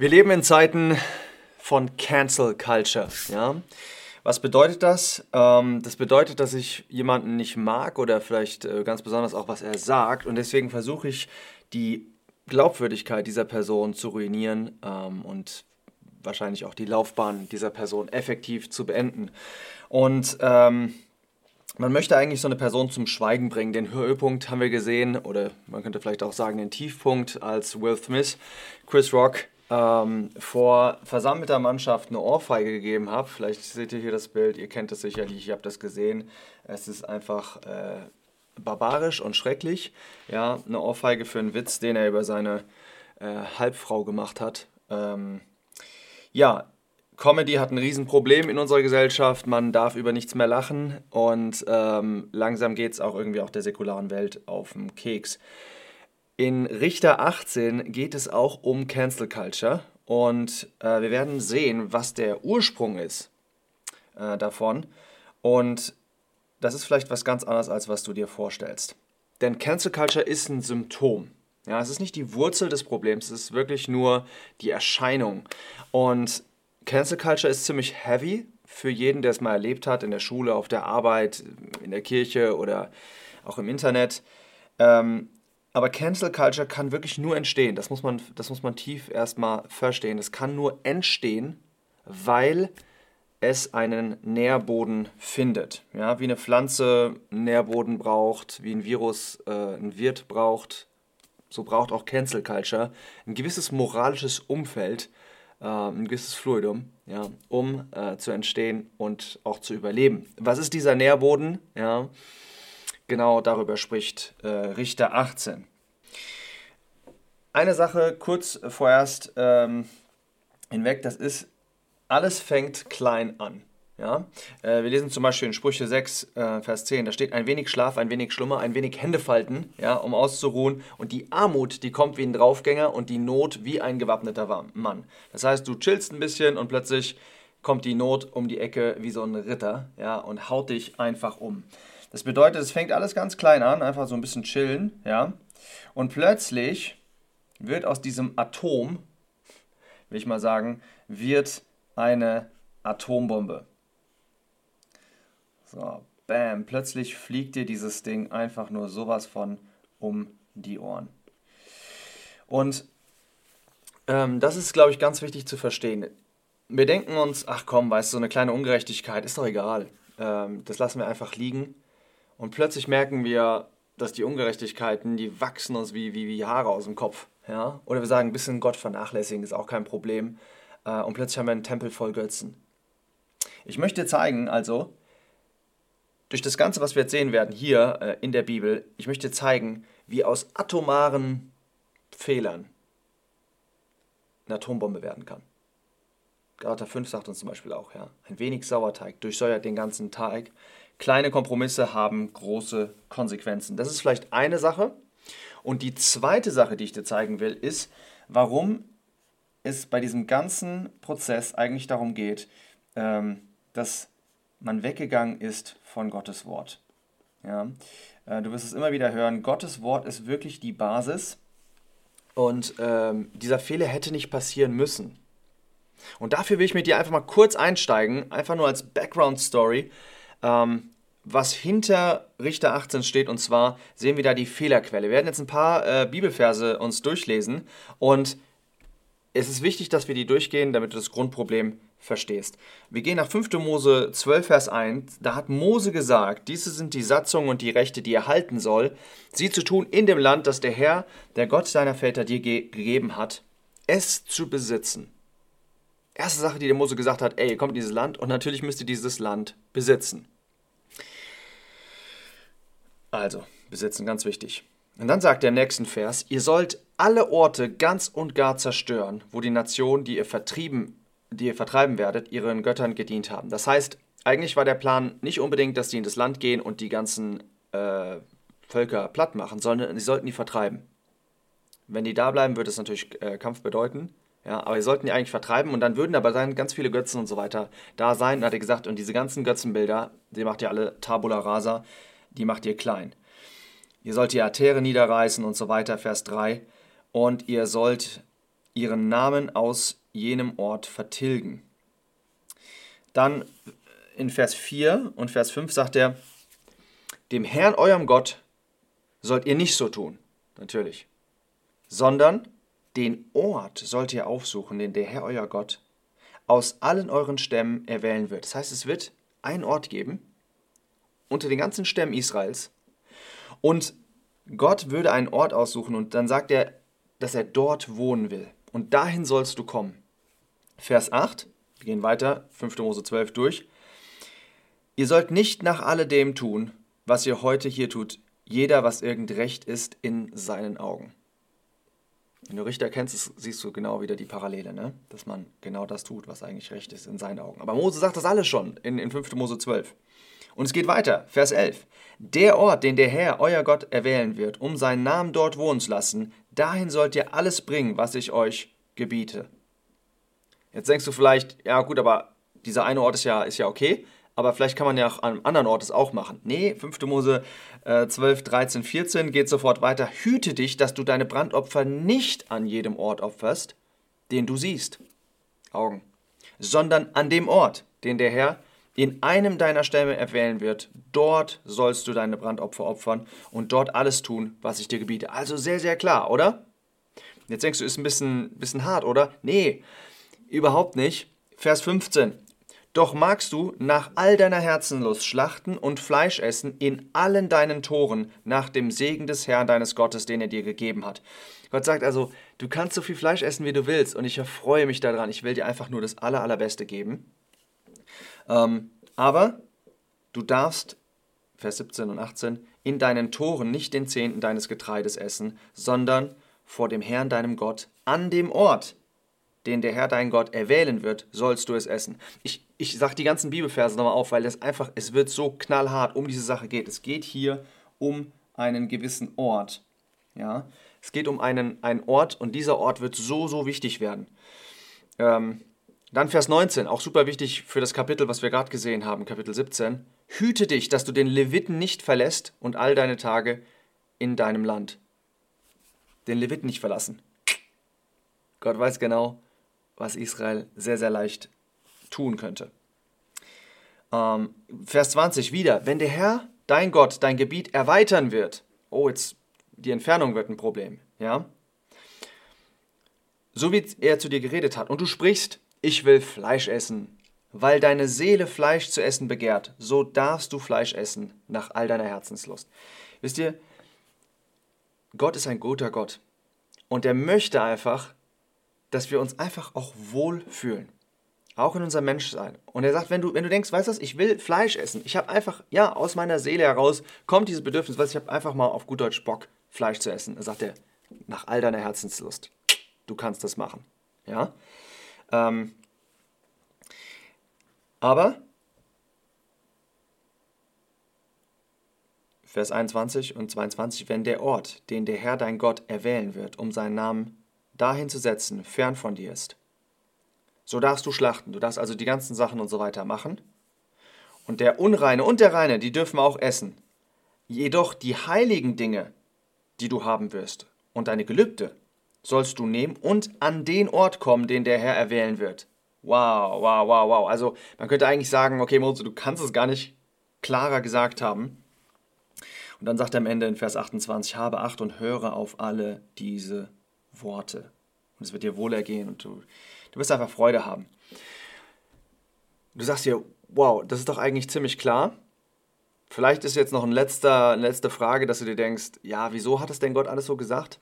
Wir leben in Zeiten von Cancel Culture. Ja? Was bedeutet das? Ähm, das bedeutet, dass ich jemanden nicht mag oder vielleicht äh, ganz besonders auch, was er sagt. Und deswegen versuche ich, die Glaubwürdigkeit dieser Person zu ruinieren ähm, und wahrscheinlich auch die Laufbahn dieser Person effektiv zu beenden. Und ähm, man möchte eigentlich so eine Person zum Schweigen bringen. Den Höhepunkt haben wir gesehen, oder man könnte vielleicht auch sagen den Tiefpunkt, als Will Smith Chris Rock ähm, vor versammelter Mannschaft eine Ohrfeige gegeben habe. Vielleicht seht ihr hier das Bild, ihr kennt es sicherlich, ich habe das gesehen. Es ist einfach äh, barbarisch und schrecklich. Ja, eine Ohrfeige für einen Witz, den er über seine äh, Halbfrau gemacht hat. Ähm, ja, Comedy hat ein Riesenproblem in unserer Gesellschaft. Man darf über nichts mehr lachen und ähm, langsam geht es auch irgendwie auch der säkularen Welt auf den Keks. In Richter 18 geht es auch um Cancel Culture und äh, wir werden sehen, was der Ursprung ist äh, davon. Und das ist vielleicht was ganz anderes, als was du dir vorstellst. Denn Cancel Culture ist ein Symptom. Ja, es ist nicht die Wurzel des Problems, es ist wirklich nur die Erscheinung. Und Cancel Culture ist ziemlich heavy für jeden, der es mal erlebt hat, in der Schule, auf der Arbeit, in der Kirche oder auch im Internet. Ähm, aber Cancel Culture kann wirklich nur entstehen. Das muss man, das muss man tief erstmal verstehen. Es kann nur entstehen, weil es einen Nährboden findet. Ja, wie eine Pflanze einen Nährboden braucht, wie ein Virus äh, einen Wirt braucht, so braucht auch Cancel Culture ein gewisses moralisches Umfeld, äh, ein gewisses Fluidum, ja, um äh, zu entstehen und auch zu überleben. Was ist dieser Nährboden? Ja, Genau darüber spricht äh, Richter 18. Eine Sache kurz vorerst ähm, hinweg, das ist, alles fängt klein an. Ja? Äh, wir lesen zum Beispiel in Sprüche 6, äh, Vers 10, da steht ein wenig Schlaf, ein wenig Schlummer, ein wenig Hände falten, ja, um auszuruhen. Und die Armut, die kommt wie ein Draufgänger und die Not wie ein gewappneter Mann. Das heißt, du chillst ein bisschen und plötzlich kommt die Not um die Ecke wie so ein Ritter ja, und haut dich einfach um. Das bedeutet, es fängt alles ganz klein an, einfach so ein bisschen chillen, ja. Und plötzlich wird aus diesem Atom, will ich mal sagen, wird eine Atombombe. So, bam, plötzlich fliegt dir dieses Ding einfach nur sowas von um die Ohren. Und ähm, das ist, glaube ich, ganz wichtig zu verstehen. Wir denken uns, ach komm, weißt du, so eine kleine Ungerechtigkeit ist doch egal. Ähm, das lassen wir einfach liegen. Und plötzlich merken wir, dass die Ungerechtigkeiten, die wachsen uns wie, wie, wie Haare aus dem Kopf. Ja? Oder wir sagen, ein bisschen Gott vernachlässigen ist auch kein Problem. Äh, und plötzlich haben wir einen Tempel voll Götzen. Ich möchte zeigen, also, durch das Ganze, was wir jetzt sehen werden hier äh, in der Bibel, ich möchte zeigen, wie aus atomaren Fehlern eine Atombombe werden kann. Galater 5 sagt uns zum Beispiel auch, ja, ein wenig Sauerteig durchsäuert den ganzen Teig kleine Kompromisse haben große Konsequenzen. Das ist vielleicht eine Sache. Und die zweite Sache, die ich dir zeigen will, ist, warum es bei diesem ganzen Prozess eigentlich darum geht, ähm, dass man weggegangen ist von Gottes Wort. Ja? Äh, du wirst es immer wieder hören, Gottes Wort ist wirklich die Basis und ähm, dieser Fehler hätte nicht passieren müssen. Und dafür will ich mit dir einfach mal kurz einsteigen, einfach nur als Background-Story, ähm, was hinter Richter 18 steht. Und zwar sehen wir da die Fehlerquelle. Wir werden jetzt ein paar äh, Bibelverse uns durchlesen. Und es ist wichtig, dass wir die durchgehen, damit du das Grundproblem verstehst. Wir gehen nach 5. Mose 12, Vers 1. Da hat Mose gesagt, diese sind die Satzungen und die Rechte, die er halten soll, sie zu tun in dem Land, das der Herr, der Gott deiner Väter dir ge gegeben hat, es zu besitzen. Erste Sache, die der Mose gesagt hat, ey, ihr kommt in dieses Land und natürlich müsst ihr dieses Land besitzen. Also, besitzen, ganz wichtig. Und dann sagt der im nächsten Vers, ihr sollt alle Orte ganz und gar zerstören, wo die Nationen, die ihr vertrieben, die ihr vertreiben werdet, ihren Göttern gedient haben. Das heißt, eigentlich war der Plan nicht unbedingt, dass die in das Land gehen und die ganzen äh, Völker platt machen, sondern sie sollten die vertreiben. Wenn die da bleiben, würde es natürlich äh, Kampf bedeuten. Ja, aber sie sollten die eigentlich vertreiben und dann würden aber dann ganz viele Götzen und so weiter da sein. hat er gesagt, und diese ganzen Götzenbilder, die macht ihr alle Tabula rasa, die macht ihr klein. Ihr sollt die Artere niederreißen und so weiter, Vers 3. Und ihr sollt ihren Namen aus jenem Ort vertilgen. Dann in Vers 4 und Vers 5 sagt er, dem Herrn eurem Gott sollt ihr nicht so tun, natürlich, sondern den Ort sollt ihr aufsuchen, den der Herr euer Gott aus allen euren Stämmen erwählen wird. Das heißt, es wird einen Ort geben unter den ganzen Stämmen Israels und Gott würde einen Ort aussuchen und dann sagt er, dass er dort wohnen will. Und dahin sollst du kommen. Vers 8, wir gehen weiter, 5. Mose 12 durch. Ihr sollt nicht nach alledem tun, was ihr heute hier tut, jeder, was irgend recht ist in seinen Augen. Wenn du Richter kennst, siehst du genau wieder die Parallele, ne? dass man genau das tut, was eigentlich recht ist in seinen Augen. Aber Mose sagt das alles schon in, in 5. Mose 12. Und es geht weiter, Vers 11. Der Ort, den der Herr, euer Gott, erwählen wird, um seinen Namen dort wohnen zu lassen, dahin sollt ihr alles bringen, was ich euch gebiete. Jetzt denkst du vielleicht, ja gut, aber dieser eine Ort ist ja, ist ja okay, aber vielleicht kann man ja auch an einem anderen Ort es auch machen. Nee, 5. Mose äh, 12, 13, 14 geht sofort weiter. Hüte dich, dass du deine Brandopfer nicht an jedem Ort opferst, den du siehst. Augen. Sondern an dem Ort, den der Herr in einem deiner Stämme erwählen wird, dort sollst du deine Brandopfer opfern und dort alles tun, was ich dir gebiete. Also sehr, sehr klar, oder? Jetzt denkst du, ist ein bisschen, bisschen hart, oder? Nee, überhaupt nicht. Vers 15. Doch magst du nach all deiner Herzenlust schlachten und Fleisch essen in allen deinen Toren nach dem Segen des Herrn deines Gottes, den er dir gegeben hat. Gott sagt also, du kannst so viel Fleisch essen, wie du willst, und ich erfreue mich daran. Ich will dir einfach nur das Aller, Allerbeste geben. Ähm, aber du darfst, Vers 17 und 18, in deinen Toren nicht den Zehnten deines Getreides essen, sondern vor dem Herrn deinem Gott an dem Ort, den der Herr dein Gott erwählen wird, sollst du es essen. Ich, ich sage die ganzen Bibelverse nochmal auf, weil das einfach, es wird so knallhart um diese Sache geht. Es geht hier um einen gewissen Ort. Ja, es geht um einen, einen Ort und dieser Ort wird so, so wichtig werden. Ähm, dann Vers 19, auch super wichtig für das Kapitel, was wir gerade gesehen haben, Kapitel 17. Hüte dich, dass du den Leviten nicht verlässt und all deine Tage in deinem Land. Den Leviten nicht verlassen. Gott weiß genau, was Israel sehr, sehr leicht tun könnte. Ähm, Vers 20 wieder, wenn der Herr, dein Gott, dein Gebiet erweitern wird, oh, jetzt die Entfernung wird ein Problem, ja? So wie er zu dir geredet hat und du sprichst, ich will Fleisch essen. Weil deine Seele Fleisch zu essen begehrt, so darfst du Fleisch essen nach all deiner Herzenslust. Wisst ihr, Gott ist ein guter Gott. Und er möchte einfach, dass wir uns einfach auch wohl fühlen. Auch in unserem Menschsein. Und er sagt, wenn du, wenn du denkst, weißt du was, ich will Fleisch essen. Ich habe einfach, ja, aus meiner Seele heraus kommt dieses Bedürfnis, was ich habe einfach mal auf gut Deutsch Bock, Fleisch zu essen. Er sagt er, nach all deiner Herzenslust. Du kannst das machen. Ja? Ähm, aber Vers 21 und 22, wenn der Ort, den der Herr dein Gott erwählen wird, um seinen Namen dahin zu setzen, fern von dir ist, so darfst du schlachten, du darfst also die ganzen Sachen und so weiter machen. Und der Unreine und der Reine, die dürfen auch essen. Jedoch die heiligen Dinge, die du haben wirst, und deine Gelübde, sollst du nehmen und an den Ort kommen, den der Herr erwählen wird. Wow, wow, wow, wow. Also man könnte eigentlich sagen, okay, Mose, du kannst es gar nicht klarer gesagt haben. Und dann sagt er am Ende in Vers 28, habe Acht und höre auf alle diese Worte. Und es wird dir wohlergehen und du, du wirst einfach Freude haben. Du sagst dir, wow, das ist doch eigentlich ziemlich klar. Vielleicht ist jetzt noch ein letzter, eine letzte Frage, dass du dir denkst, ja, wieso hat es denn Gott alles so gesagt?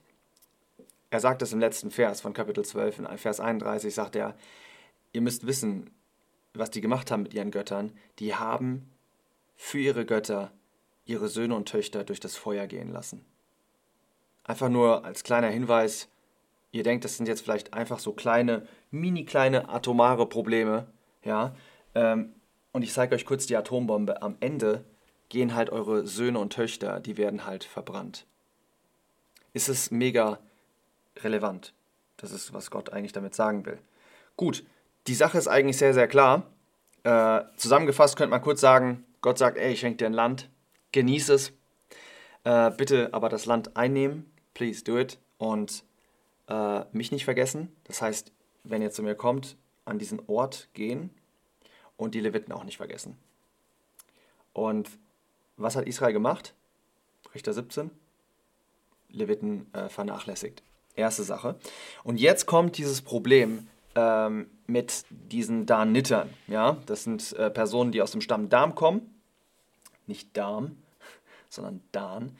Er sagt es im letzten Vers von Kapitel 12, in Vers 31 sagt er, ihr müsst wissen, was die gemacht haben mit ihren Göttern. Die haben für ihre Götter ihre Söhne und Töchter durch das Feuer gehen lassen. Einfach nur als kleiner Hinweis, ihr denkt, das sind jetzt vielleicht einfach so kleine, mini kleine atomare Probleme, ja. Ähm, und ich zeige euch kurz die Atombombe. Am Ende gehen halt eure Söhne und Töchter, die werden halt verbrannt. Ist es mega relevant. Das ist, was Gott eigentlich damit sagen will. Gut, die Sache ist eigentlich sehr, sehr klar. Äh, zusammengefasst könnte man kurz sagen, Gott sagt, ey, ich schenke dir ein Land, genieße es, äh, bitte aber das Land einnehmen, please do it. Und äh, mich nicht vergessen. Das heißt, wenn ihr zu mir kommt, an diesen Ort gehen und die Leviten auch nicht vergessen. Und was hat Israel gemacht? Richter 17. Leviten äh, vernachlässigt. Erste Sache. Und jetzt kommt dieses Problem ähm, mit diesen Danittern. Ja? Das sind äh, Personen, die aus dem Stamm Darm kommen. Nicht Darm, sondern Dan.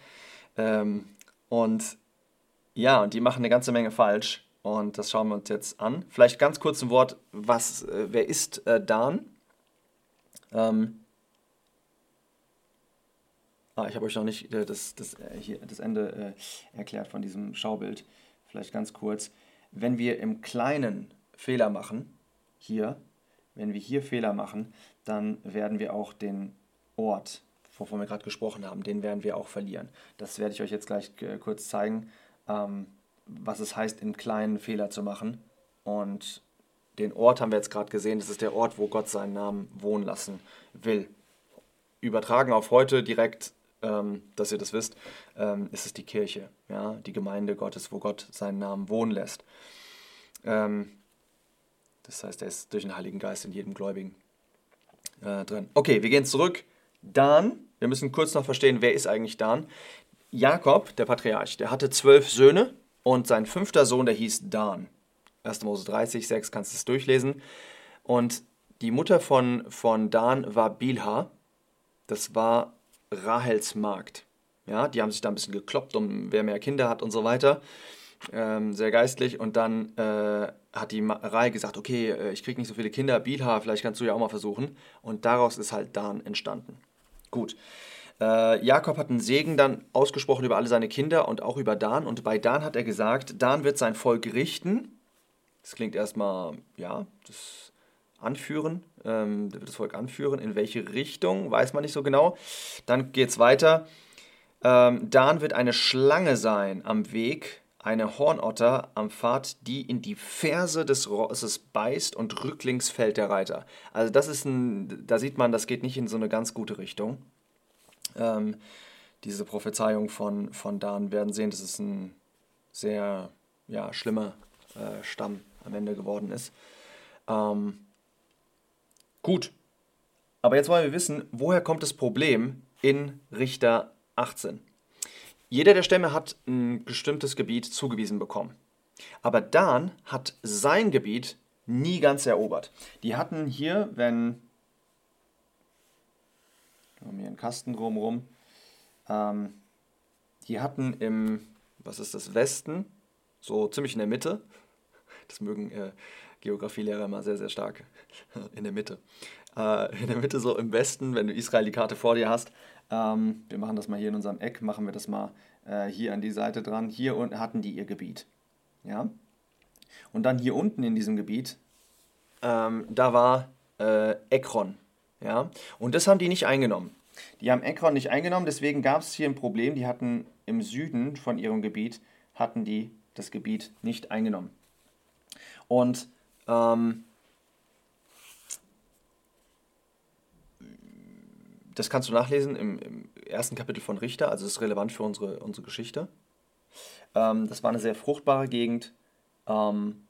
Ähm, und ja, und die machen eine ganze Menge falsch. Und das schauen wir uns jetzt an. Vielleicht ganz kurz ein Wort, was, äh, wer ist äh, Dan? Ähm, ah, ich habe euch noch nicht äh, das, das, äh, hier, das Ende äh, erklärt von diesem Schaubild. Vielleicht ganz kurz. Wenn wir im Kleinen Fehler machen, hier, wenn wir hier Fehler machen, dann werden wir auch den Ort, wovon wir gerade gesprochen haben, den werden wir auch verlieren. Das werde ich euch jetzt gleich äh, kurz zeigen, ähm, was es heißt, im Kleinen Fehler zu machen. Und den Ort haben wir jetzt gerade gesehen, das ist der Ort, wo Gott seinen Namen wohnen lassen will. Übertragen auf heute direkt, ähm, dass ihr das wisst, ähm, ist es die Kirche, ja, die Gemeinde Gottes, wo Gott seinen Namen wohnen lässt. Ähm, das heißt, er ist durch den Heiligen Geist in jedem Gläubigen äh, drin. Okay, wir gehen zurück. Dan, wir müssen kurz noch verstehen, wer ist eigentlich Dan? Jakob, der Patriarch, der hatte zwölf Söhne und sein fünfter Sohn, der hieß Dan. 1. Mose 30, 6, kannst du es durchlesen. Und die Mutter von, von Dan war Bilha. Das war Rahels Magd. Ja, die haben sich da ein bisschen gekloppt, um wer mehr Kinder hat und so weiter. Ähm, sehr geistlich. Und dann äh, hat die Rai gesagt, okay, äh, ich kriege nicht so viele Kinder, Bilha, vielleicht kannst du ja auch mal versuchen. Und daraus ist halt Dan entstanden. Gut. Äh, Jakob hat einen Segen dann ausgesprochen über alle seine Kinder und auch über Dan. Und bei Dan hat er gesagt, Dan wird sein Volk richten. Das klingt erstmal, ja, das Anführen, ähm, das Volk anführen. In welche Richtung, weiß man nicht so genau. Dann geht es weiter. Ähm, Dan wird eine Schlange sein am Weg eine Hornotter am Pfad, die in die Ferse des Rosses beißt und rücklings fällt der Reiter. Also das ist ein, da sieht man, das geht nicht in so eine ganz gute Richtung. Ähm, diese Prophezeiung von, von Dan werden sehen, dass es ein sehr ja, schlimmer äh, Stamm am Ende geworden ist. Ähm, gut, aber jetzt wollen wir wissen, woher kommt das Problem in Richter 18? Jeder der Stämme hat ein bestimmtes Gebiet zugewiesen bekommen. Aber Dan hat sein Gebiet nie ganz erobert. Die hatten hier, wenn wir haben hier einen Kasten drumherum, ähm, die hatten im, was ist das, Westen, so ziemlich in der Mitte, das mögen äh, Geografielehrer immer sehr, sehr stark, in der Mitte. Äh, in der Mitte, so im Westen, wenn du Israel die Karte vor dir hast, ähm, wir machen das mal hier in unserem Eck, machen wir das mal äh, hier an die Seite dran. Hier unten hatten die ihr Gebiet. Ja? Und dann hier unten in diesem Gebiet, ähm, da war äh, Ekron. Ja? Und das haben die nicht eingenommen. Die haben Ekron nicht eingenommen, deswegen gab es hier ein Problem. Die hatten im Süden von ihrem Gebiet, hatten die das Gebiet nicht eingenommen. Und ähm, das kannst du nachlesen im, im, ersten Kapitel von Richter, also ist relevant für unsere, unsere Geschichte. Ähm, das war eine sehr fruchtbare Gegend ähm,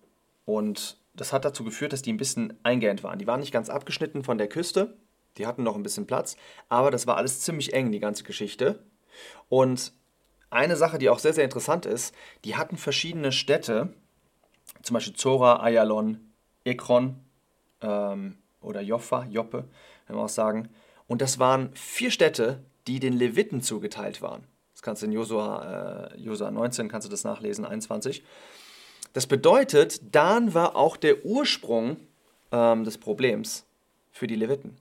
und das hat dazu geführt, dass die ein bisschen eingeengt waren. Die waren nicht ganz abgeschnitten von der Küste, die hatten noch ein bisschen Platz, aber das war alles ziemlich eng, die ganze Geschichte. Und eine Sache, die auch sehr, sehr interessant ist, die hatten verschiedene Städte, zum Beispiel Zora, Ayalon, Ekron ähm, oder Joffa, Joppe, wenn wir auch sagen. Und das waren vier Städte, die den Leviten zugeteilt waren. Das kannst du in Josua, äh, Josua 19, kannst du das nachlesen, 21. Das bedeutet, Dan war auch der Ursprung ähm, des Problems für die Leviten.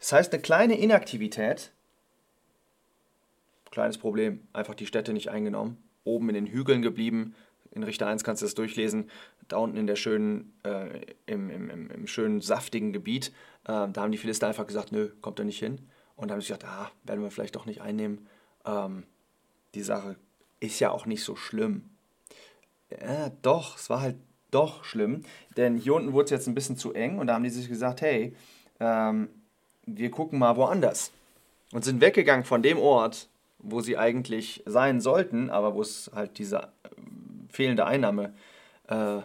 Das heißt, eine kleine Inaktivität, kleines Problem, einfach die Städte nicht eingenommen, oben in den Hügeln geblieben. In Richter 1 kannst du das durchlesen, da unten in der schönen, äh, im, im, im, schönen saftigen Gebiet ähm, da haben die Philister einfach gesagt, nö, kommt er nicht hin. Und da haben sie gesagt, ah, werden wir vielleicht doch nicht einnehmen. Ähm, die Sache ist ja auch nicht so schlimm. Ja, doch, es war halt doch schlimm. Denn hier unten wurde es jetzt ein bisschen zu eng und da haben die sich gesagt, hey, ähm, wir gucken mal woanders. Und sind weggegangen von dem Ort, wo sie eigentlich sein sollten, aber wo es halt diese fehlende Einnahme, äh, äh,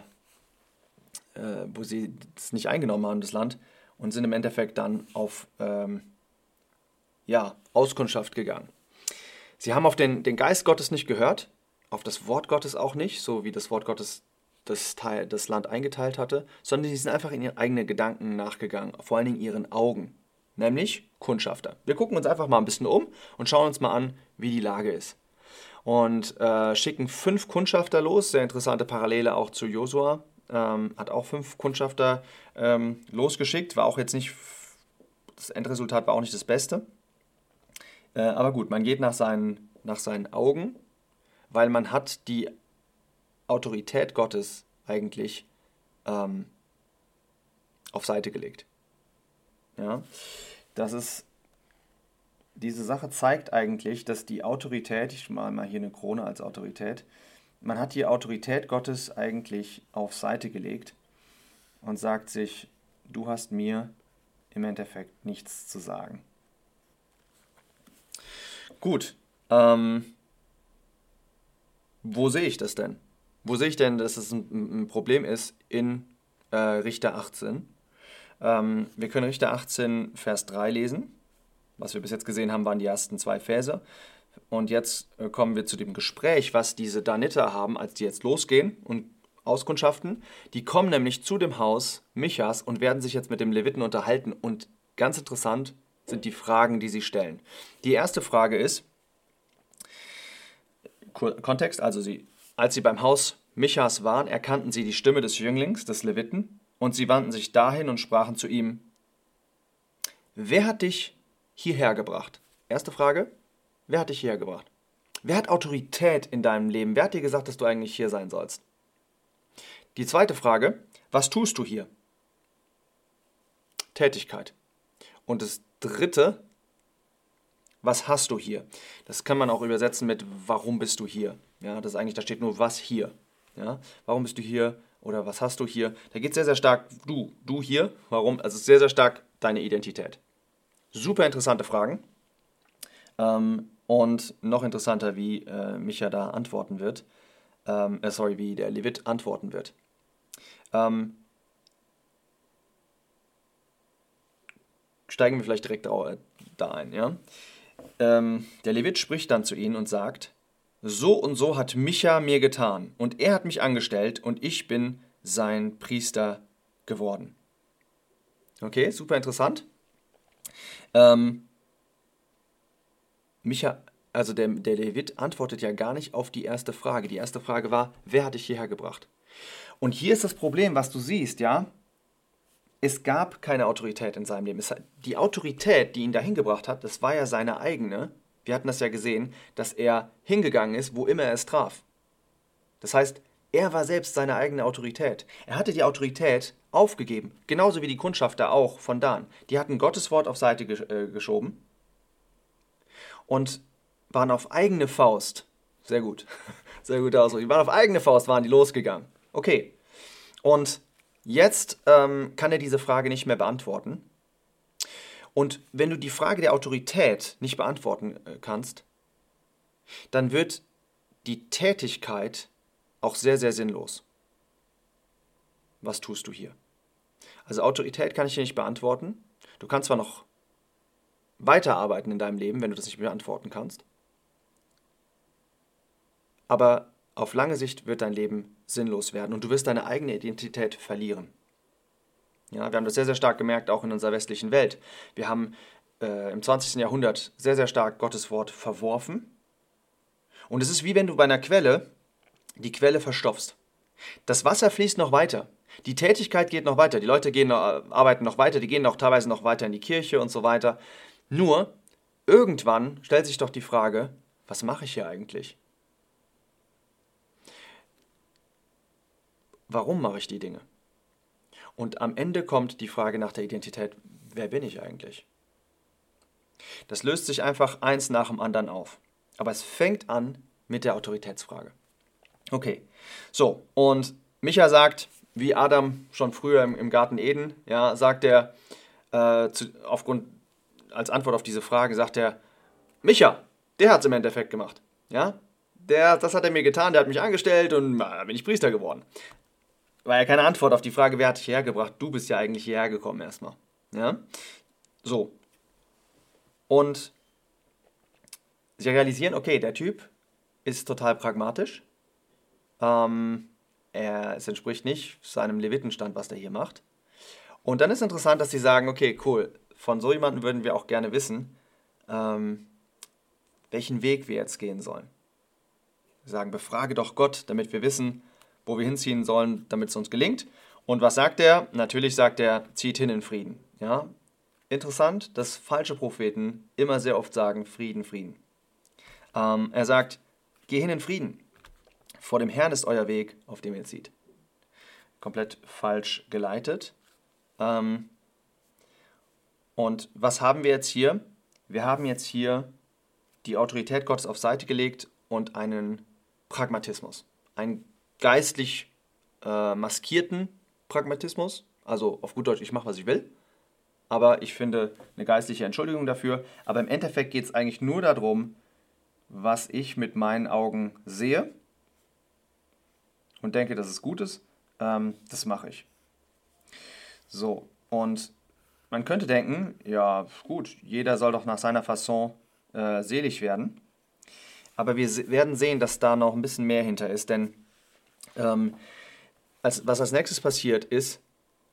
wo sie es nicht eingenommen haben, das Land, und sind im Endeffekt dann auf ähm, ja, Auskundschaft gegangen. Sie haben auf den, den Geist Gottes nicht gehört, auf das Wort Gottes auch nicht, so wie das Wort Gottes das, Teil, das Land eingeteilt hatte, sondern sie sind einfach in ihren eigenen Gedanken nachgegangen, vor allen Dingen ihren Augen, nämlich Kundschafter. Wir gucken uns einfach mal ein bisschen um und schauen uns mal an, wie die Lage ist. Und äh, schicken fünf Kundschafter los, sehr interessante Parallele auch zu Josua, ähm, hat auch fünf Kundschafter ähm, losgeschickt, war auch jetzt nicht, das Endresultat war auch nicht das Beste. Äh, aber gut, man geht nach seinen, nach seinen Augen, weil man hat die Autorität Gottes eigentlich ähm, auf Seite gelegt. Ja, das ist, diese Sache zeigt eigentlich, dass die Autorität, ich mal mal hier eine Krone als Autorität, man hat die Autorität Gottes eigentlich auf Seite gelegt und sagt sich, du hast mir im Endeffekt nichts zu sagen. Gut, ähm, wo sehe ich das denn? Wo sehe ich denn, dass es ein, ein Problem ist in äh, Richter 18? Ähm, wir können Richter 18, Vers 3 lesen. Was wir bis jetzt gesehen haben, waren die ersten zwei Verse. Und jetzt äh, kommen wir zu dem Gespräch, was diese Daniter haben, als die jetzt losgehen und auskundschaften. Die kommen nämlich zu dem Haus Michas und werden sich jetzt mit dem Leviten unterhalten. Und ganz interessant sind die Fragen, die sie stellen. Die erste Frage ist, Kontext, also sie, als sie beim Haus Michas waren, erkannten sie die Stimme des Jünglings, des Leviten, und sie wandten sich dahin und sprachen zu ihm, Wer hat dich hierher gebracht? Erste Frage, wer hat dich hierher gebracht? Wer hat Autorität in deinem Leben? Wer hat dir gesagt, dass du eigentlich hier sein sollst? Die zweite Frage, was tust du hier? Tätigkeit. Und das dritte, was hast du hier? Das kann man auch übersetzen mit warum bist du hier? Ja, das eigentlich, da steht nur was hier. Ja, warum bist du hier oder was hast du hier? Da geht sehr, sehr stark du, du hier, warum? Also sehr, sehr stark deine Identität. Super interessante Fragen. Ähm, und noch interessanter, wie äh, Micha da antworten wird. Ähm, äh, sorry, wie der Levit antworten wird. Ähm, steigen wir vielleicht direkt da ein. Ja? Ähm, der Levit spricht dann zu ihnen und sagt, so und so hat Micha mir getan, und er hat mich angestellt, und ich bin sein Priester geworden. Okay, super interessant. Ähm, Micha, also der, der Levit antwortet ja gar nicht auf die erste Frage. Die erste Frage war, wer hat dich hierher gebracht? Und hier ist das Problem, was du siehst, ja es gab keine Autorität in seinem Leben. Es, die Autorität, die ihn dahin gebracht hat, das war ja seine eigene. Wir hatten das ja gesehen, dass er hingegangen ist, wo immer er es traf. Das heißt, er war selbst seine eigene Autorität. Er hatte die Autorität aufgegeben, genauso wie die Kundschafter auch von Dan. Die hatten Gottes Wort auf Seite äh, geschoben und waren auf eigene Faust, sehr gut, sehr gut Ausdruck, die waren auf eigene Faust, waren die losgegangen. Okay, und Jetzt ähm, kann er diese Frage nicht mehr beantworten. Und wenn du die Frage der Autorität nicht beantworten äh, kannst, dann wird die Tätigkeit auch sehr, sehr sinnlos. Was tust du hier? Also Autorität kann ich dir nicht beantworten. Du kannst zwar noch weiterarbeiten in deinem Leben, wenn du das nicht beantworten kannst, aber auf lange Sicht wird dein Leben sinnlos werden und du wirst deine eigene Identität verlieren. Ja, wir haben das sehr, sehr stark gemerkt, auch in unserer westlichen Welt. Wir haben äh, im 20. Jahrhundert sehr, sehr stark Gottes Wort verworfen. Und es ist wie wenn du bei einer Quelle die Quelle verstopfst. Das Wasser fließt noch weiter. Die Tätigkeit geht noch weiter. Die Leute gehen noch, arbeiten noch weiter. Die gehen auch teilweise noch weiter in die Kirche und so weiter. Nur, irgendwann stellt sich doch die Frage, was mache ich hier eigentlich? warum mache ich die Dinge? Und am Ende kommt die Frage nach der Identität, wer bin ich eigentlich? Das löst sich einfach eins nach dem anderen auf. Aber es fängt an mit der Autoritätsfrage. Okay, so, und Micha sagt, wie Adam schon früher im, im Garten Eden, ja, sagt er, äh, zu, aufgrund, als Antwort auf diese Frage, sagt er, Micha, der hat es im Endeffekt gemacht. Ja? der, das hat er mir getan, der hat mich angestellt und da bin ich Priester geworden. War ja keine Antwort auf die Frage, wer hat dich hierher gebracht? Du bist ja eigentlich hierher gekommen erstmal. Ja? So. Und sie realisieren, okay, der Typ ist total pragmatisch. Ähm, er, es entspricht nicht seinem Levitenstand, was der hier macht. Und dann ist interessant, dass sie sagen, okay, cool, von so jemandem würden wir auch gerne wissen, ähm, welchen Weg wir jetzt gehen sollen. Sie sagen, befrage doch Gott, damit wir wissen, wo wir hinziehen sollen, damit es uns gelingt. Und was sagt er? Natürlich sagt er, zieht hin in Frieden. Ja? Interessant, dass falsche Propheten immer sehr oft sagen, Frieden, Frieden. Ähm, er sagt, geh hin in Frieden. Vor dem Herrn ist euer Weg, auf dem ihr zieht. Komplett falsch geleitet. Ähm, und was haben wir jetzt hier? Wir haben jetzt hier die Autorität Gottes auf Seite gelegt und einen Pragmatismus. Einen geistlich äh, maskierten Pragmatismus. Also auf gut Deutsch, ich mache, was ich will. Aber ich finde eine geistliche Entschuldigung dafür. Aber im Endeffekt geht es eigentlich nur darum, was ich mit meinen Augen sehe und denke, dass es gut ist. Ähm, das mache ich. So, und man könnte denken, ja gut, jeder soll doch nach seiner Fasson äh, selig werden. Aber wir werden sehen, dass da noch ein bisschen mehr hinter ist, denn ähm, als, was als nächstes passiert ist,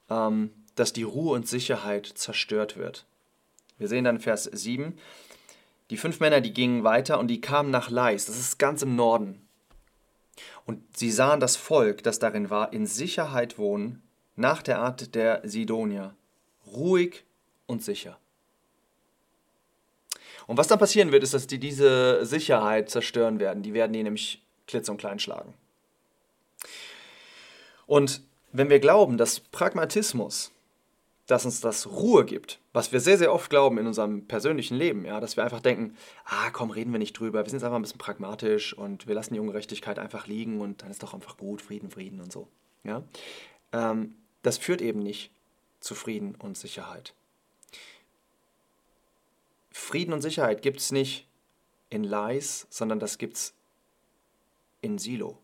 ähm, dass die Ruhe und Sicherheit zerstört wird. Wir sehen dann Vers 7, die fünf Männer, die gingen weiter und die kamen nach Leis, das ist ganz im Norden. Und sie sahen das Volk, das darin war, in Sicherheit wohnen, nach der Art der Sidonier, ruhig und sicher. Und was dann passieren wird, ist, dass die diese Sicherheit zerstören werden. Die werden die nämlich klitz und klein schlagen. Und wenn wir glauben, dass Pragmatismus, dass uns das Ruhe gibt, was wir sehr, sehr oft glauben in unserem persönlichen Leben, ja, dass wir einfach denken, ah, komm, reden wir nicht drüber, wir sind jetzt einfach ein bisschen pragmatisch und wir lassen die Ungerechtigkeit einfach liegen und dann ist doch einfach gut, Frieden, Frieden und so. Ja? Ähm, das führt eben nicht zu Frieden und Sicherheit. Frieden und Sicherheit gibt es nicht in Leis, sondern das gibt es in Silo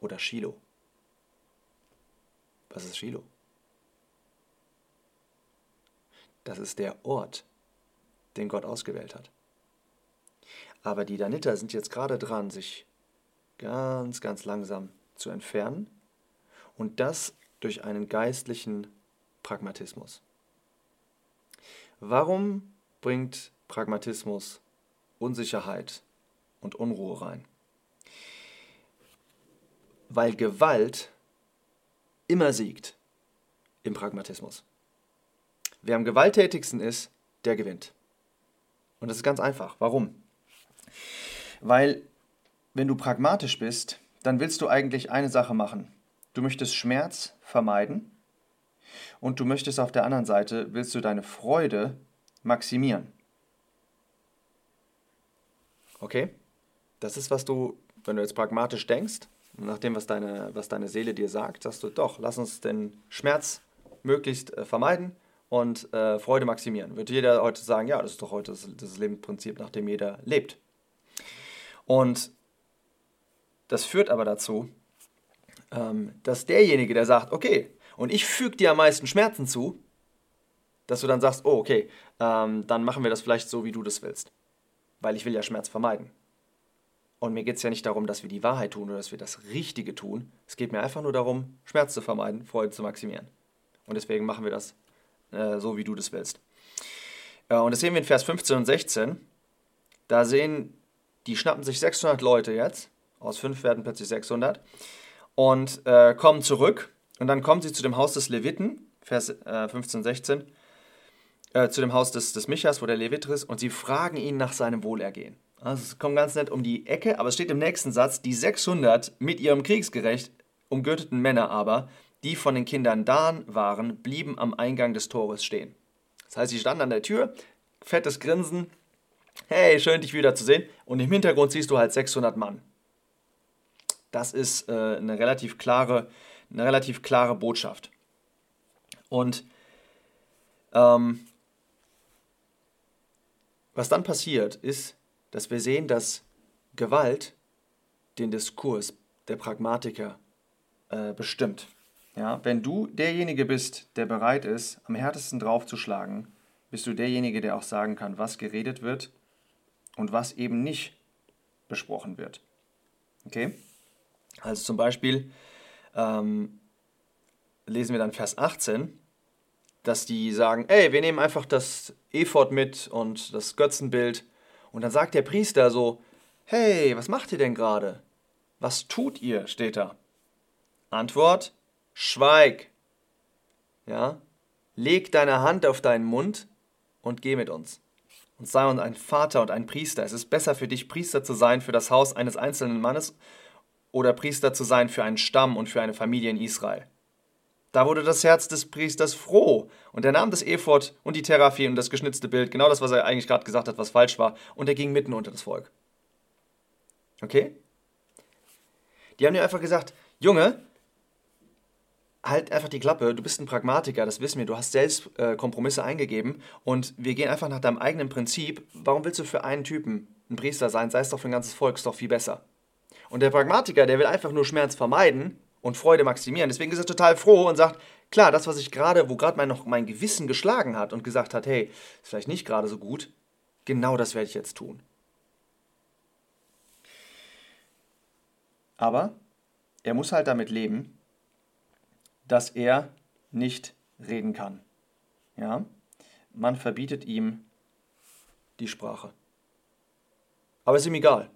oder Shiloh. Was ist Shiloh? Das ist der Ort, den Gott ausgewählt hat. Aber die Daniter sind jetzt gerade dran, sich ganz, ganz langsam zu entfernen und das durch einen geistlichen Pragmatismus. Warum bringt Pragmatismus Unsicherheit und Unruhe rein? Weil Gewalt immer siegt im Pragmatismus. Wer am gewalttätigsten ist, der gewinnt. Und das ist ganz einfach. Warum? Weil, wenn du pragmatisch bist, dann willst du eigentlich eine Sache machen. Du möchtest Schmerz vermeiden und du möchtest auf der anderen Seite, willst du deine Freude maximieren. Okay? Das ist, was du, wenn du jetzt pragmatisch denkst, nach dem, was deine, was deine Seele dir sagt, sagst du, doch, lass uns den Schmerz möglichst äh, vermeiden und äh, Freude maximieren. Wird jeder heute sagen, ja, das ist doch heute das, das Lebensprinzip, nach dem jeder lebt. Und das führt aber dazu, ähm, dass derjenige, der sagt, okay, und ich füge dir am meisten Schmerzen zu, dass du dann sagst, oh, okay, ähm, dann machen wir das vielleicht so, wie du das willst. Weil ich will ja Schmerz vermeiden. Und mir geht es ja nicht darum, dass wir die Wahrheit tun oder dass wir das Richtige tun. Es geht mir einfach nur darum, Schmerz zu vermeiden, Freude zu maximieren. Und deswegen machen wir das äh, so, wie du das willst. Äh, und das sehen wir in Vers 15 und 16. Da sehen, die schnappen sich 600 Leute jetzt. Aus 5 werden plötzlich 600. Und äh, kommen zurück und dann kommen sie zu dem Haus des Leviten, Vers äh, 15, 16, äh, zu dem Haus des, des Michas, wo der Levit ist, und sie fragen ihn nach seinem Wohlergehen. Also es kommt ganz nett um die Ecke, aber es steht im nächsten Satz, die 600 mit ihrem kriegsgerecht umgürteten Männer aber, die von den Kindern Dan waren, blieben am Eingang des Tores stehen. Das heißt, sie standen an der Tür, fettes Grinsen, hey, schön dich wiederzusehen, und im Hintergrund siehst du halt 600 Mann. Das ist äh, eine relativ klare eine relativ klare Botschaft. Und ähm, was dann passiert, ist, dass wir sehen, dass Gewalt den Diskurs der Pragmatiker äh, bestimmt. Ja, wenn du derjenige bist, der bereit ist, am härtesten draufzuschlagen, bist du derjenige, der auch sagen kann, was geredet wird und was eben nicht besprochen wird. Okay? Also zum Beispiel ähm, lesen wir dann Vers 18, dass die sagen, ey, wir nehmen einfach das Ephod mit und das Götzenbild. Und dann sagt der Priester so, hey, was macht ihr denn gerade? Was tut ihr? steht da. Antwort, schweig. Ja? Leg deine Hand auf deinen Mund und geh mit uns. Und sei uns ein Vater und ein Priester. Es ist besser für dich, Priester zu sein für das Haus eines einzelnen Mannes oder Priester zu sein für einen Stamm und für eine Familie in Israel. Da wurde das Herz des Priesters froh und er nahm das Ephod und die Teraphim und das geschnitzte Bild, genau das, was er eigentlich gerade gesagt hat, was falsch war, und er ging mitten unter das Volk. Okay? Die haben ihm einfach gesagt, Junge, halt einfach die Klappe, du bist ein Pragmatiker, das wissen wir, du hast selbst äh, Kompromisse eingegeben und wir gehen einfach nach deinem eigenen Prinzip. Warum willst du für einen Typen ein Priester sein? Sei es doch für ein ganzes Volk, ist doch viel besser. Und der Pragmatiker, der will einfach nur Schmerz vermeiden und Freude maximieren. Deswegen ist er total froh und sagt, klar, das, was ich gerade, wo gerade mein, noch mein Gewissen geschlagen hat und gesagt hat, hey, ist vielleicht nicht gerade so gut, genau das werde ich jetzt tun. Aber er muss halt damit leben, dass er nicht reden kann. Ja? Man verbietet ihm die Sprache. Aber es ist ihm egal.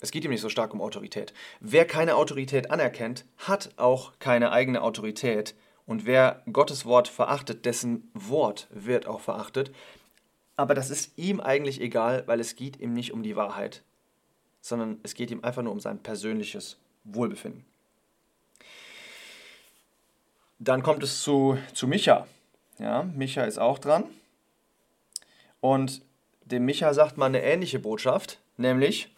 Es geht ihm nicht so stark um Autorität. Wer keine Autorität anerkennt, hat auch keine eigene Autorität. Und wer Gottes Wort verachtet, dessen Wort wird auch verachtet. Aber das ist ihm eigentlich egal, weil es geht ihm nicht um die Wahrheit, sondern es geht ihm einfach nur um sein persönliches Wohlbefinden. Dann kommt es zu, zu Micha. Ja, Micha ist auch dran. Und dem Micha sagt man eine ähnliche Botschaft, nämlich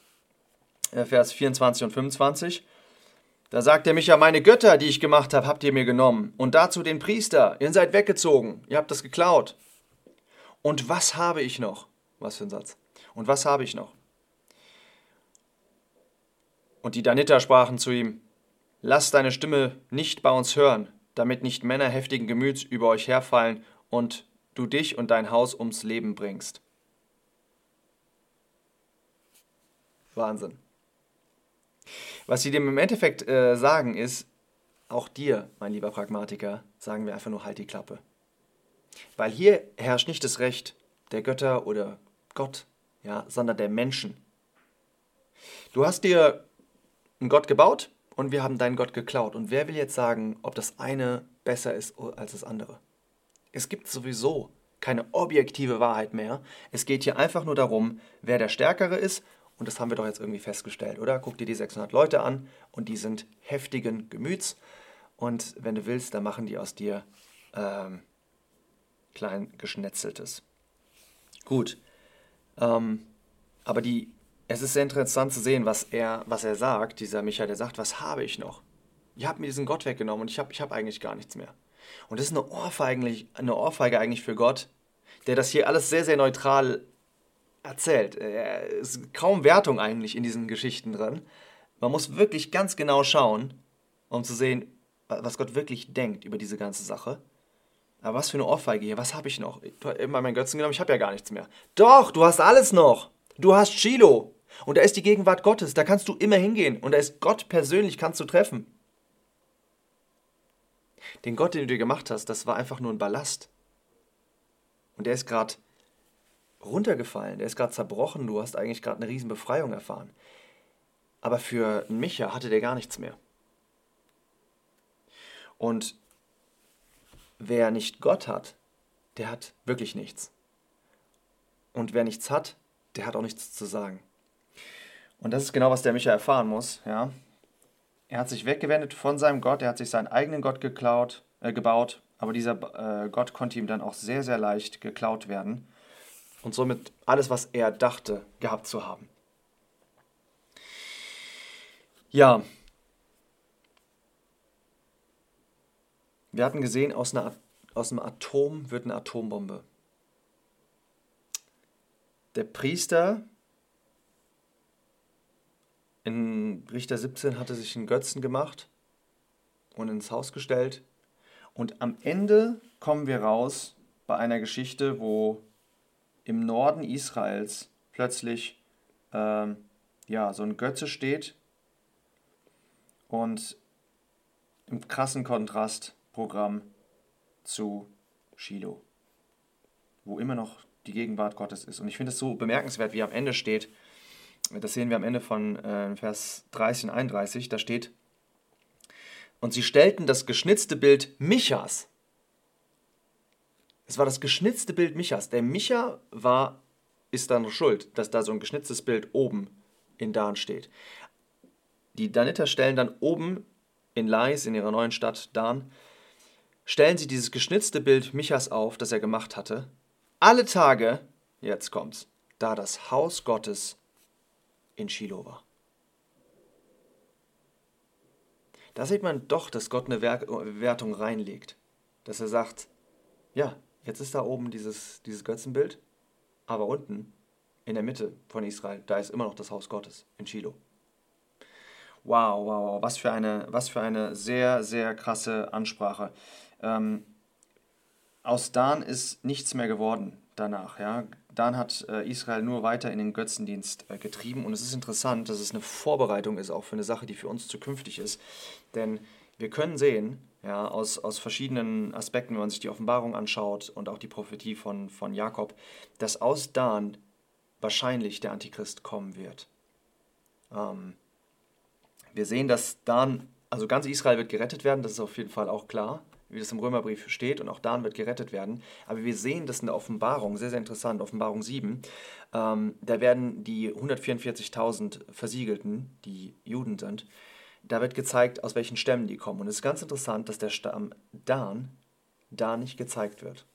äh, Vers 24 und 25. Da sagt er Micha, meine Götter, die ich gemacht habe, habt ihr mir genommen. Und dazu den Priester, ihr seid weggezogen, ihr habt das geklaut. Und was habe ich noch? Was für ein Satz. Und was habe ich noch? Und die Daniter sprachen zu ihm, Lass deine Stimme nicht bei uns hören, damit nicht Männer heftigen Gemüts über euch herfallen und du dich und dein Haus ums Leben bringst. Wahnsinn. Was sie dem im Endeffekt äh, sagen ist, auch dir, mein lieber Pragmatiker, sagen wir einfach nur halt die Klappe. Weil hier herrscht nicht das Recht der Götter oder Gott, ja, sondern der Menschen. Du hast dir einen Gott gebaut und wir haben deinen Gott geklaut. Und wer will jetzt sagen, ob das eine besser ist als das andere? Es gibt sowieso keine objektive Wahrheit mehr. Es geht hier einfach nur darum, wer der Stärkere ist. Und das haben wir doch jetzt irgendwie festgestellt, oder? Guck dir die 600 Leute an und die sind heftigen Gemüts. Und wenn du willst, dann machen die aus dir ähm, klein geschnetzeltes. Gut. Ähm, aber die es ist sehr interessant zu sehen, was er, was er sagt, dieser Michael, der sagt, was habe ich noch? Ihr habt mir diesen Gott weggenommen und ich habe ich hab eigentlich gar nichts mehr. Und das ist eine Ohrfeige, eine Ohrfeige eigentlich für Gott, der das hier alles sehr, sehr neutral erzählt. Es ist kaum Wertung eigentlich in diesen Geschichten drin. Man muss wirklich ganz genau schauen, um zu sehen, was Gott wirklich denkt über diese ganze Sache. Aber was für eine Ohrfeige hier, was habe ich noch? Du hast immer meinen Götzen genommen, ich habe ja gar nichts mehr. Doch, du hast alles noch. Du hast Shiloh. Und da ist die Gegenwart Gottes, da kannst du immer hingehen und da ist Gott persönlich, kannst du treffen. Den Gott, den du dir gemacht hast, das war einfach nur ein Ballast. Und der ist gerade runtergefallen, der ist gerade zerbrochen, du hast eigentlich gerade eine Riesenbefreiung erfahren. Aber für Micha hatte der gar nichts mehr. Und wer nicht Gott hat, der hat wirklich nichts. Und wer nichts hat, der hat auch nichts zu sagen. Und das ist genau, was der Micha erfahren muss. Ja? Er hat sich weggewendet von seinem Gott, er hat sich seinen eigenen Gott geklaut, äh, gebaut, aber dieser äh, Gott konnte ihm dann auch sehr, sehr leicht geklaut werden und somit alles, was er dachte, gehabt zu haben. Ja, wir hatten gesehen, aus, einer, aus einem Atom wird eine Atombombe. Der Priester in Richter 17 hatte sich einen Götzen gemacht und ins Haus gestellt. Und am Ende kommen wir raus bei einer Geschichte, wo im Norden Israels plötzlich ähm, ja, so ein Götze steht und im krassen Kontrastprogramm zu Shiloh, wo immer noch die Gegenwart Gottes ist. Und ich finde es so bemerkenswert, wie am Ende steht, das sehen wir am Ende von äh, Vers 30 und 31, da steht, und sie stellten das geschnitzte Bild Michas. Es war das geschnitzte Bild Michas. Der Micha war, ist dann schuld, dass da so ein geschnitztes Bild oben in Dan steht. Die Daniter stellen dann oben in Lais, in ihrer neuen Stadt Dan, stellen sie dieses geschnitzte Bild Michas auf, das er gemacht hatte. Alle Tage, jetzt kommt's, da das Haus Gottes in Shiloh war. Da sieht man doch, dass Gott eine Wertung reinlegt. Dass er sagt, ja, jetzt ist da oben dieses, dieses Götzenbild, aber unten in der Mitte von Israel, da ist immer noch das Haus Gottes in Shiloh. Wow, wow, wow, was für eine, was für eine sehr, sehr krasse Ansprache. Ähm, aus Dan ist nichts mehr geworden danach. Ja? Dan hat äh, Israel nur weiter in den Götzendienst äh, getrieben. Und es ist interessant, dass es eine Vorbereitung ist, auch für eine Sache, die für uns zukünftig ist. Denn wir können sehen, ja, aus, aus verschiedenen Aspekten, wenn man sich die Offenbarung anschaut und auch die Prophetie von, von Jakob, dass aus Dan wahrscheinlich der Antichrist kommen wird. Ähm, wir sehen, dass Dan, also ganz Israel wird gerettet werden, das ist auf jeden Fall auch klar wie das im Römerbrief steht, und auch Dan wird gerettet werden. Aber wir sehen das in der Offenbarung, sehr, sehr interessant, Offenbarung 7. Ähm, da werden die 144.000 Versiegelten, die Juden sind, da wird gezeigt, aus welchen Stämmen die kommen. Und es ist ganz interessant, dass der Stamm Dan da nicht gezeigt wird.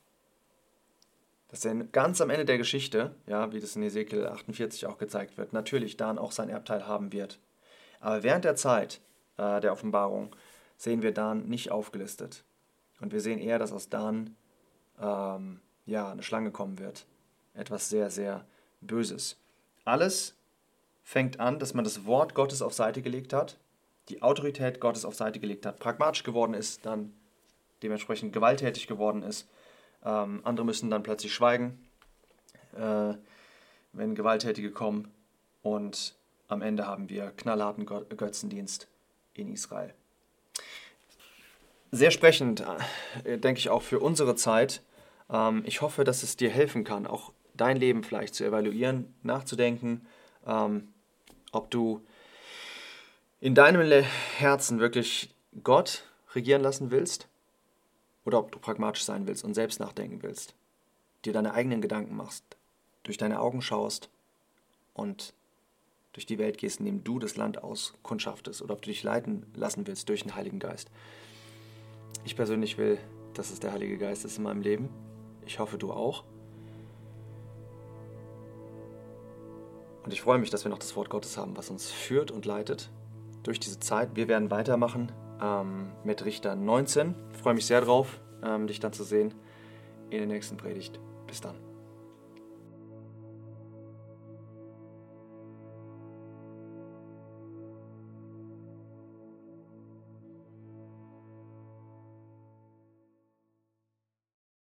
Dass er ganz am Ende der Geschichte, ja, wie das in Ezekiel 48 auch gezeigt wird, natürlich Dan auch sein Erbteil haben wird. Aber während der Zeit äh, der Offenbarung sehen wir Dan nicht aufgelistet. Und wir sehen eher, dass aus Dan ähm, ja, eine Schlange kommen wird. Etwas sehr, sehr Böses. Alles fängt an, dass man das Wort Gottes auf Seite gelegt hat, die Autorität Gottes auf Seite gelegt hat, pragmatisch geworden ist, dann dementsprechend gewalttätig geworden ist. Ähm, andere müssen dann plötzlich schweigen, äh, wenn Gewalttätige kommen. Und am Ende haben wir knallharten Götzendienst in Israel sehr sprechend, äh, denke ich, auch für unsere Zeit. Ähm, ich hoffe, dass es dir helfen kann, auch dein Leben vielleicht zu evaluieren, nachzudenken, ähm, ob du in deinem Herzen wirklich Gott regieren lassen willst oder ob du pragmatisch sein willst und selbst nachdenken willst, dir deine eigenen Gedanken machst, durch deine Augen schaust und durch die Welt gehst, indem du das Land auskundschaftest oder ob du dich leiten lassen willst durch den Heiligen Geist. Ich persönlich will, dass es der Heilige Geist ist in meinem Leben. Ich hoffe, du auch. Und ich freue mich, dass wir noch das Wort Gottes haben, was uns führt und leitet durch diese Zeit. Wir werden weitermachen ähm, mit Richter 19. Ich freue mich sehr drauf, ähm, dich dann zu sehen in der nächsten Predigt. Bis dann.